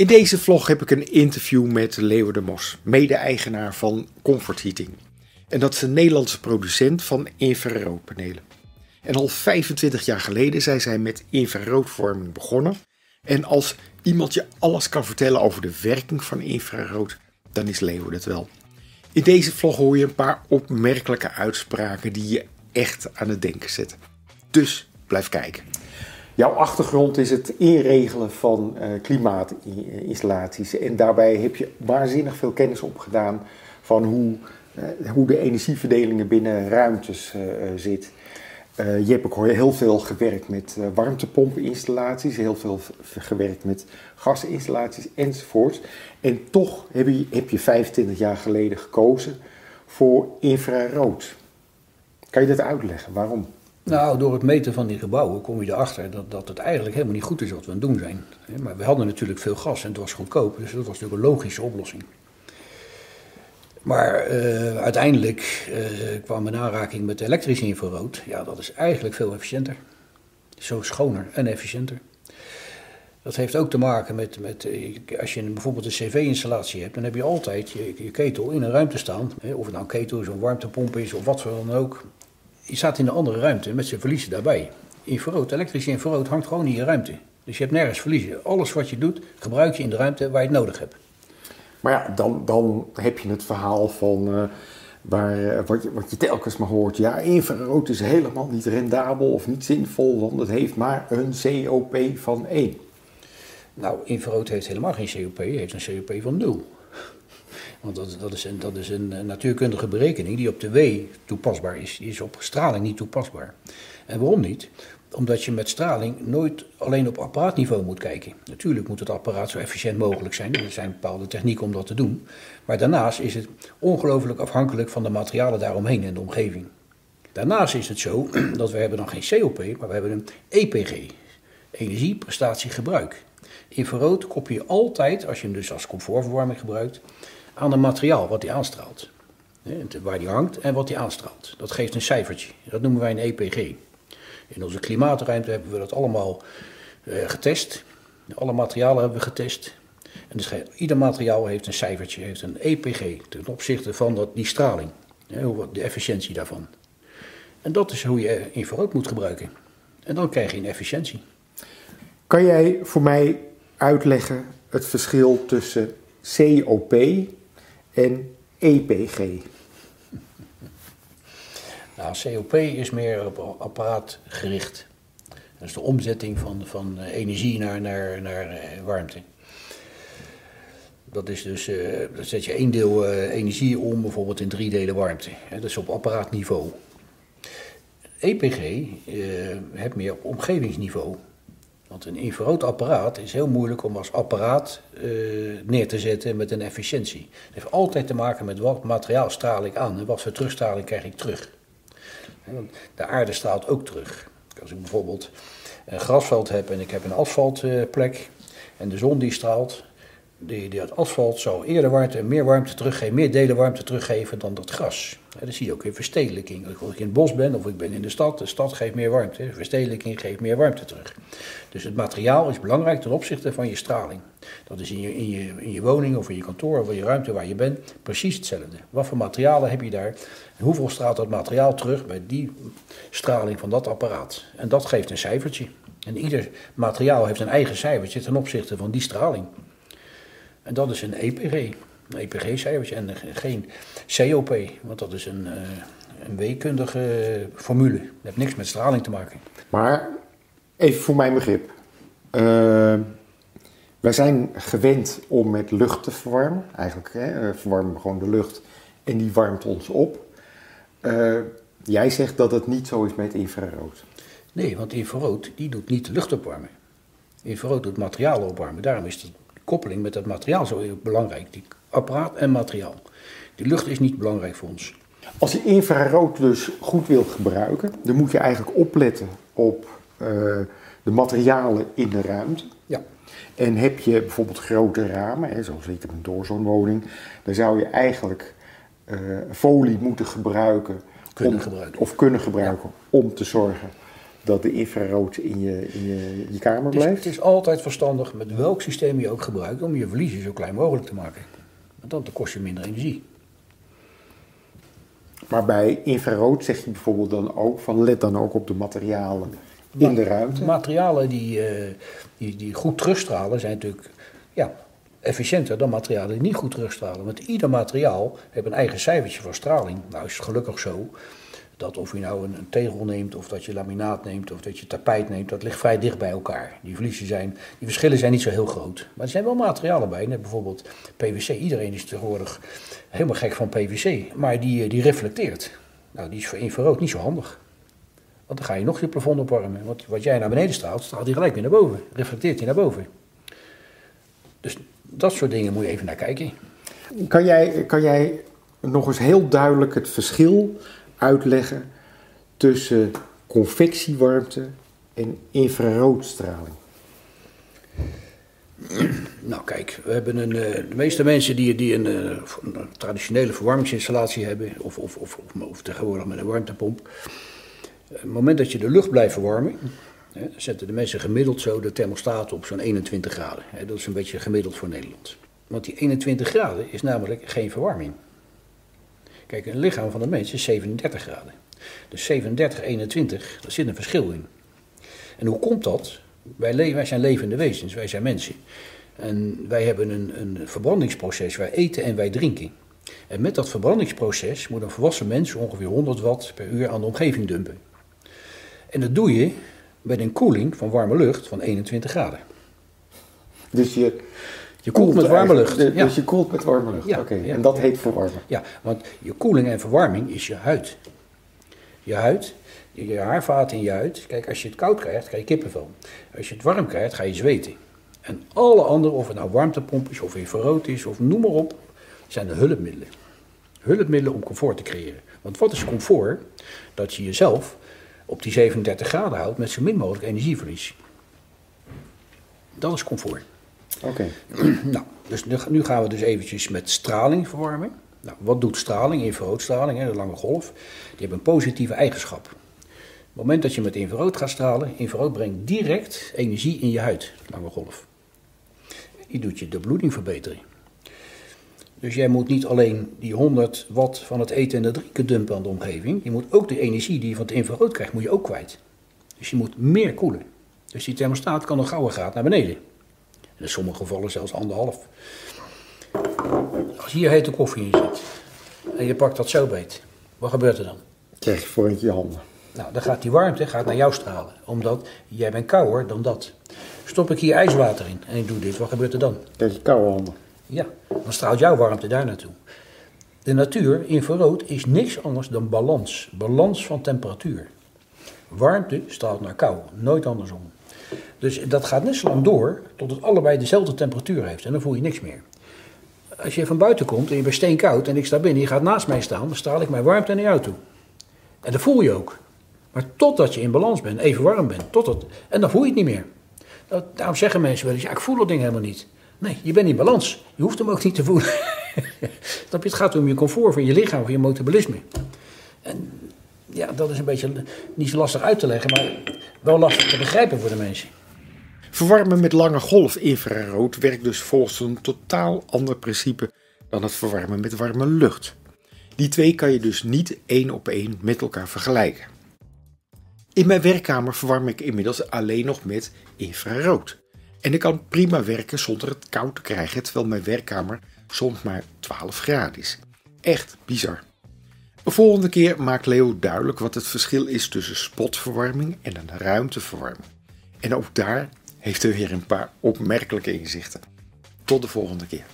In deze vlog heb ik een interview met Leo de Mos, mede-eigenaar van Comfort Heating. En dat is een Nederlandse producent van infraroodpanelen. En al 25 jaar geleden zijn zij met infraroodvorming begonnen. En als iemand je alles kan vertellen over de werking van infrarood, dan is Leo dat wel. In deze vlog hoor je een paar opmerkelijke uitspraken die je echt aan het denken zetten. Dus blijf kijken. Jouw achtergrond is het inregelen van uh, klimaatinstallaties. En daarbij heb je waanzinnig veel kennis opgedaan van hoe, uh, hoe de energieverdelingen binnen ruimtes uh, zit. je hebt ook heel veel gewerkt met warmtepompeninstallaties, heel veel gewerkt met gasinstallaties enzovoort. En toch heb je, heb je 25 jaar geleden gekozen voor infrarood. Kan je dat uitleggen? Waarom? Nou, door het meten van die gebouwen kom je erachter dat, dat het eigenlijk helemaal niet goed is wat we aan het doen zijn. Maar we hadden natuurlijk veel gas en het was goedkoop, dus dat was natuurlijk een logische oplossing. Maar uh, uiteindelijk uh, kwam in aanraking met elektrisch infrarood. Ja, dat is eigenlijk veel efficiënter. Zo schoner en efficiënter. Dat heeft ook te maken met, met eh, als je bijvoorbeeld een cv-installatie hebt, dan heb je altijd je, je, ketel in een ruimte staan. Of het nou een ketel is, een warmtepomp is, of wat dan ook je staat in een andere ruimte met zijn verliezen daarbij. Infrarood, elektrisch infrarood hangt gewoon in je ruimte. Dus je hebt nergens verliezen. Alles wat je doet, gebruik je in de ruimte waar je het nodig hebt. Maar ja, dan, dan heb je het verhaal van uh, waar, uh, wat, je, wat je telkens maar hoort. Ja, infrarood is helemaal niet rendabel of niet zinvol, want het heeft maar een COP van 1. Nou, infrarood heeft helemaal geen COP, het heeft een COP van 0. Want dat, is een, dat is een natuurkundige berekening die op de W toepasbaar is. Die is op straling niet toepasbaar. En waarom niet? Omdat je met straling nooit alleen op apparaatniveau moet kijken. Natuurlijk moet het apparaat zo efficiënt mogelijk zijn. Er zijn bepaalde technieken om dat te doen. Maar daarnaast is het ongelooflijk afhankelijk van de materialen daaromheen en de omgeving. Daarnaast is het zo dat we hebben dan geen COP, maar we hebben een EPG. Energie, prestatie, gebruik. Infrarood kopie je altijd, als je hem dus als comfortverwarming gebruikt, aan een materiaal wat hij aanstraalt. Waar die hangt en wat hij aanstraalt. Dat geeft een cijfertje. Dat noemen wij een EPG. In onze klimaatruimte hebben we dat allemaal uh, getest. Alle materialen hebben we getest. En dus ieder materiaal heeft een cijfertje, heeft een EPG ten opzichte van dat, die straling. De efficiëntie daarvan. En dat is hoe je infrarood moet gebruiken. En dan krijg je een efficiëntie. Kan jij voor mij uitleggen het verschil tussen COP en EPG? Nou, COP is meer op apparaatgericht. Dat is de omzetting van, van energie naar, naar, naar eh, warmte. Dat is dus, uh, dan zet je één deel energie om, bijvoorbeeld in drie delen warmte. dat is op apparaatniveau. EPG uh, heeft meer op omgevingsniveau. Want een infraroodapparaat is heel moeilijk om als apparaat uh, neer te zetten met een efficiëntie. Het heeft altijd te maken met wat materiaal straal ik aan en wat voor terugstraling krijg ik terug. De aarde straalt ook terug. Als ik bijvoorbeeld een grasveld heb en ik heb een asfaltplek en de zon die straalt, die, die het asfalt zou eerder warmte, meer warmte teruggeven, meer delen warmte teruggeven dan dat gras. dat zie je ook in verstedelijking. Als ik in het bos ben of ik ben in de stad, de stad geeft meer warmte. Verstedelijking geeft meer warmte terug. Dus het materiaal is belangrijk ten opzichte van je straling. Dat is in je, in je, in je woning of in je kantoor of in je ruimte waar je bent precies hetzelfde. Wat voor materialen heb je daar? En hoeveel straalt dat materiaal terug bij die straling van dat apparaat? En dat geeft een cijfertje. En ieder materiaal heeft een eigen cijfertje ten opzichte van die straling. En dat is een EPG, een EPG-cijfertje en geen COP, want dat is een, uh, een weekkundige formule. Dat heeft niks met straling te maken. Maar even voor mijn begrip. Uh, wij zijn gewend om met lucht te verwarmen. Eigenlijk hè, verwarmen we gewoon de lucht en die warmt ons op. Uh, jij zegt dat het niet zo is met infrarood. Nee, want infrarood die doet niet de lucht opwarmen. Infrarood doet materiaal opwarmen. Daarom is het koppeling met dat materiaal zo heel belangrijk. Die apparaat en materiaal. Die lucht is niet belangrijk voor ons. Als je infrarood dus goed wilt gebruiken, dan moet je eigenlijk opletten op uh, de materialen in de ruimte. Ja. En heb je bijvoorbeeld grote ramen, hè, zoals ik heb een doorzoonwoning, dan zou je eigenlijk uh, folie moeten gebruiken. Kunnen om, gebruiken. Of kunnen gebruiken ja. om te zorgen dat de infrarood in je, in je, je kamer Het is, blijft? het is altijd verstandig, met welk systeem je ook gebruikt, om je verliezen zo klein mogelijk te maken. Want dan kost je minder energie. Maar bij infrarood zeg je bijvoorbeeld dan ook van let dan ook op de materialen in de ruimte. Materialen die, eh, die, die goed terugstralen zijn natuurlijk ja, efficiënter dan materialen die niet goed terugstralen. Want ieder materiaal heeft een eigen cijfertje voor straling. Nou is het gelukkig zo dat of je nou een, tegel neemt, of dat je laminaat neemt, of dat je tapijt neemt, dat ligt vrij dicht bij elkaar. Die, verliezen zijn, die verschillen zijn niet zo heel groot. Maar er zijn wel materialen bij, net bijvoorbeeld PVC. Iedereen is tegenwoordig helemaal gek van PVC, maar die, eh, die reflecteert. Nou, die is voor infrarood niet zo handig. Want dan ga je nog je plafond opwarmen. Want wat jij naar beneden straalt, straalt hij gelijk weer naar boven. Reflecteert hij naar boven. Dus dat soort dingen moet je even naar kijken. Kan jij, kan jij nog eens heel duidelijk het verschil uitleggen tussen convectiewarmte en infraroodstraling? Nou kijk, we hebben een, eh, de meeste mensen die, die een, eh, een traditionele verwarmingsinstallatie hebben, of, of, of, of, of tegenwoordig met een warmtepomp. Op het moment dat je de lucht blijft verwarmen, hè, zetten de mensen gemiddeld zo de thermostaat op zo'n 21 graden. Hè, dat is een beetje gemiddeld voor Nederland. Want die 21 graden is namelijk geen verwarming. Kijk, een lichaam van de mens is 37 graden. Dus 37, 21, daar zit een verschil in. En hoe komt dat? Wij, wij zijn levende wezens, wij zijn mensen. En wij hebben een, een verbrandingsproces, wij eten en wij drinken. En met dat verbrandingsproces moet een volwassen mens ongeveer 100 watt per uur aan de omgeving dumpen. En dat doe je met een koeling van warme lucht van 21 graden. Dus je, Je koelt met warme lucht. eigenlijk- Ja. Dus je koelt met warme lucht. Ja, Oké, ja, en dat heet verwarmen. Ja, want je koeling en verwarming is je huid. Je huid, je haarvaten in je huid. Kijk, als je het koud krijgt, ga je kippenvel. Als je het warm krijgt, ga je zweten. En alle andere, of het nou warmtepomp is, of infrarood is, of noem maar op, zijn de hulpmiddelen. Hulpmiddelen om comfort te creëren. Want wat is comfort? Dat je jezelf op die 37 graden houdt met zo min mogelijk energieverlies. Dat is comfort. Oké. Nou, dus nu, gaan we dus eventjes met straling verwarmen. Nou, wat doet straling, infraroodstraling, hè, de lange golf? Die hebben een positieve eigenschap. Op het moment dat je met infrarood gaat stralen, infrarood brengt direct energie in je huid, lange golf. Die doet je de bloeding verbeteren. Dus jij moet niet alleen die 100 watt van het eten en het drinken dumpen aan de omgeving, je moet ook de energie die je van het infrarood krijgt, moet je ook kwijt. Dus je moet meer koelen. Dus die thermostaat kan een gouden graad naar beneden. In sommige gevallen zelfs anderhalf. Als hier hete koffie in zit en je pakt dat zo beet, wat gebeurt er dan? Krijg je voor je handen. Nou, dan gaat die warmte gaat naar jou stralen, omdat jij bent kouder dan dat. Stop ik hier ijswater in en ik doe dit, wat gebeurt er dan? Krijg je koude handen. Ja, dan straalt jouw warmte daar naartoe. De natuur, infrarood, is niks anders dan balans. Balans van temperatuur. Warmte straalt naar kou, nooit andersom. Dus dat gaat net zo lang door tot het allebei dezelfde temperatuur heeft en dan voel je niks meer. Als je van buiten komt en je bent steenkoud en ik sta binnen, je gaat naast mij staan, dan straal ik mijn warmte naar jou toe. En dat voel je ook. Maar totdat je in balans bent, even warm bent, tot het, en dan voel je het niet meer. Dat, daarom zeggen mensen wel eens, ja, ik voel dat ding helemaal niet. Nee, je bent in balans. Je hoeft hem ook niet te voelen. Het gaat om je comfort van je lichaam, van je metabolisme. En ja, dat is een beetje niet zo lastig uit te leggen, maar wel lastig te begrijpen voor de mensen. Verwarmen met lange golf infrarood werkt dus volgens een totaal ander principe dan het verwarmen met warme lucht. Die twee kan je dus niet één op één met elkaar vergelijken. In mijn werkkamer verwarm ik inmiddels alleen nog met infrarood. En ik kan prima werken zonder het koud te krijgen, terwijl mijn werkkamer soms maar 12 graden is. Echt bizar. De volgende keer maakt Leo duidelijk wat het verschil is tussen spotverwarming en een ruimteverwarming. En ook daar heeft hij weer een paar opmerkelijke inzichten. Tot de volgende keer.